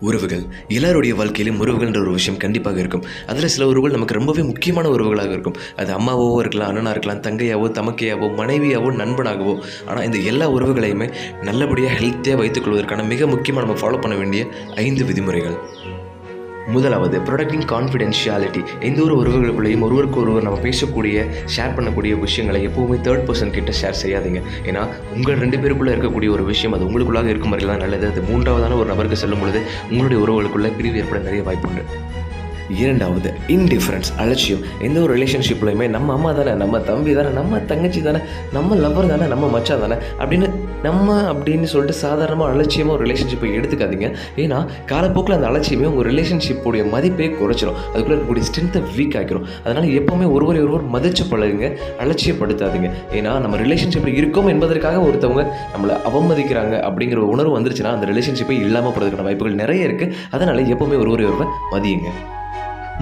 உறவுகள். எல்லாருடைய வாழ்க்கையிலும் உறவுகள்ன்ற ஒரு விஷயம் கண்டிப்பாக இருக்கும். அதில் சில உறவுகள் நமக்கு ரொம்பவே முக்கியமான உறவுகளாக இருக்கும். அது அம்மாவோ இருக்கலாம் அண்ணனாக இருக்கலாம் தங்கையாவோ தமக்கையாவோ மனைவியாவோ நண்பனாகவோ. ஆனால் இந்த எல்லா உறவுகளையுமே நல்லபடியாக ஹெல்த்தியாக வைத்துக்கொள்வதற்கான மிக முக்கியமாக நம்ம ஃபாலோ பண்ண வேண்டிய ஐந்து விதிமுறைகள். முதலாவது ப்ரொடக்டிங் கான்ஃபிடென்ஷியாலிட்டி எந்த ஒரு உறவுகளுக்குள்ளேயும் ஒருவருக்கு ஒருவர் நம்ம பேசக்கூடிய ஷேர் பண்ணக்கூடிய விஷயங்களை எப்போவுமே தேர்ட் பர்சன் கிட்ட ஷேர் செய்யாதீங்க. ஏன்னா உங்கள் ரெண்டு பேருக்குள்ளே இருக்கக்கூடிய ஒரு விஷயம் அது உங்களுக்குள்ளாக இருக்கும் வரையில் தான் நல்லது. அது மூன்றாவதான ஒரு நபருக்கு செல்லும் பொழுது உங்களுடைய உறவுகளுக்குள்ள பிரிவு ஏற்பட நிறைய வாய்ப்புண்டு. இரண்டாவது இன்டிஃபரன்ஸ் அலட்சியம். எந்த ஒரு ரிலேஷன்ஷிப்லையுமே நம்ம அம்மா தானே நம்ம தம்பி தானே நம்ம தங்கச்சி தானே நம்ம லவ்வர் தானே நம்ம மச்சா தானே அப்படின்னு நம்ம அப்படின்னு சொல்லிட்டு சாதாரணமாக அலட்சியமாக ஒரு ரிலேஷன்ஷிப்பை எடுத்துக்காதீங்க. ஏன்னா காலப்போக்கில் அந்த அலட்சியமே உங்கள் ரிலேஷன்ஷிப்புடைய மதிப்பே குறைச்சிரும். அதுக்குள்ளே இருக்கக்கூடிய ஸ்ட்ரென்த்தை வீக் ஆக்கிரும். அதனால் எப்போவுமே ஒருவரை ஒருவர் மதிச்சு பழகுங்க அலட்சியப்படுத்தாதீங்க. ஏன்னா நம்ம ரிலேஷன்ஷிப்பில் இருக்கோம் என்பதற்காக ஒருத்தவங்க நம்மளை அவமதிக்கிறாங்க அப்படிங்கிற உணர்வு வந்துருச்சுன்னா அந்த ரிலேஷன்ஷிப்பை இல்லாமல் போகிறதுக்கான வாய்ப்புகள் நிறைய இருக்குது அதனால் எப்போவுமே ஒருவரை ஒருவர் மதியுங்க.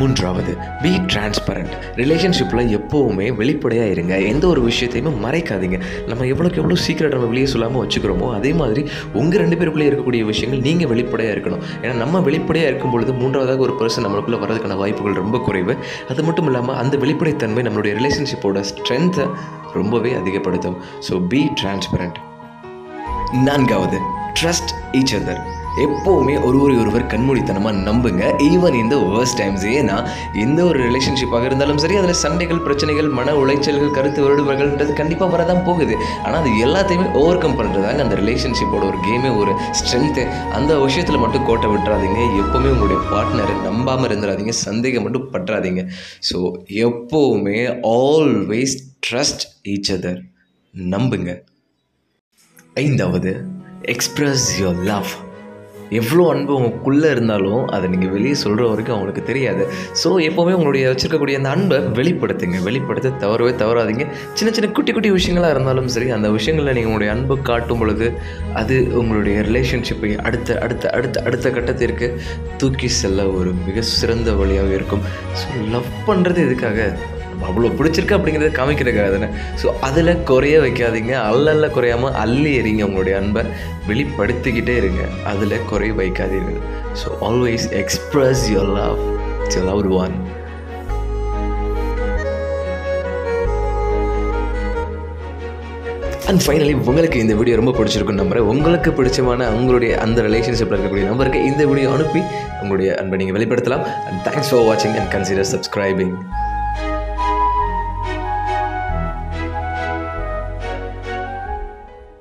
மூன்றாவது பி டிரான்ஸ்பரண்ட் ரிலேஷன்ஷிப்பில் எப்போவுமே வெளிப்படையாக இருங்க. எந்த ஒரு விஷயத்தையுமே மறைக்காதீங்க. நம்ம எவ்வளோக்கு எவ்வளோ சீக்கிரம் நம்ம வெளியே சொல்லாமல் வச்சுக்கிறோமோ அதே மாதிரி உங்கள் ரெண்டு பேருக்குள்ளே இருக்கக்கூடிய விஷயங்கள் நீங்கள் வெளிப்படையாக இருக்கணும். ஏன்னா நம்ம வெளிப்படையாக இருக்கும் பொழுது மூன்றாவதாக ஒரு பர்சன் நம்மளுக்குள்ளே வரதுக்கான வாய்ப்புகள் ரொம்ப குறைவு. அது மட்டும் இல்லாமல் அந்த வெளிப்படைத்தன்மை நம்மளுடைய ரிலேஷன்ஷிப்போட ஸ்ட்ரென்த்தை ரொம்பவே அதிகப்படுத்தும். ஸோ பி டிரான்ஸ்பரண்ட் நான்காவது ட்ரஸ்ட் ஈச் அதர் எப்போவுமே ஒருவரை ஒருவர் கண்மூடித்தனமாக நம்புங்க. ஈவன் இந்த வேர்ஸ்ட் டைம்ஸ் ஏன்னா எந்த ஒரு ரிலேஷன்ஷிப்பாக இருந்தாலும் சரி அதில் சண்டைகள் பிரச்சனைகள் மன உளைச்சல்கள் கருத்து வேறுபாடுகள்ன்றது கண்டிப்பாக வரதான் போகுது. ஆனால் அது எல்லாத்தையுமே ஓவர் கம் பண்ணுறதாங்க அந்த ரிலேஷன்ஷிப்போட ஒரு கேமே ஒரு ஸ்ட்ரென்த்து அந்த விஷயத்தில் மட்டும் கோட்டை விட்டுறாதீங்க. எப்போவுமே உங்களுடைய பார்ட்னரை நம்பாமல் இருந்துடாதீங்க சந்தேகம் மட்டும் பற்றாதீங்க. ஸோ எப்போவுமே ஆல்வேஸ் ட்ரஸ்ட் ஈச் அதர் நம்புங்க. ஐந்தாவது எக்ஸ்பிரஸ் யோர் லவ் எவ்வளோ அன்பு உங்களுக்குள்ளே இருந்தாலும் அதை நீங்கள் வெளியே சொல்கிற வரைக்கும் அவங்களுக்கு தெரியாது. ஸோ எப்போவுமே உங்களுடைய வச்சுருக்கக்கூடிய அந்த அன்பை வெளிப்படுத்துங்க. வெளிப்படுத்த தவறவே தவறாதீங்க. சின்ன சின்ன குட்டி குட்டி விஷயங்களாக இருந்தாலும் சரி அந்த விஷயங்களில் நீங்கள் உங்களுடைய அன்பை காட்டும் பொழுது அது உங்களுடைய ரிலேஷன்ஷிப்பை அடுத்த அடுத்த அடுத்த அடுத்த கட்டத்திற்கு தூக்கி செல்ல ஒரு மிக சிறந்த வழியாக இருக்கும். ஸோ லவ் பண்ணுறது எதுக்காக? அவ்வளோ பிடிச்சிருக்கு அப்படிங்கிறத காமிக்கிறதுக்காக தானே. ஸோ அதில் குறைய வைக்காதீங்க. அல்லல்ல குறையாமல் அள்ளி எறிங்க உங்களுடைய அன்பை. வெளிப்படுத்திக்கிட்டே இருங்க. அதில் குறைய வைக்காதீங்க so always express your love to love one and finally உங்களுக்கு இந்த வீடியோ ரொம்ப பிடிச்சிருக்கும் நம்புறேன். உங்களுக்கு பிடிச்சமான உங்களுடைய அந்த ரிலேஷன்ஷிப்பில் இருக்கக்கூடிய நம்பருக்கு இந்த வீடியோ அனுப்பி உங்களுடைய அன்பை நீங்கள் வெளிப்படுத்தலாம். அண்ட் தேங்க்ஸ் ஃபார் வாட்சிங் அண்ட் கன்சிடர் சப்ஸ்கிரைபிங்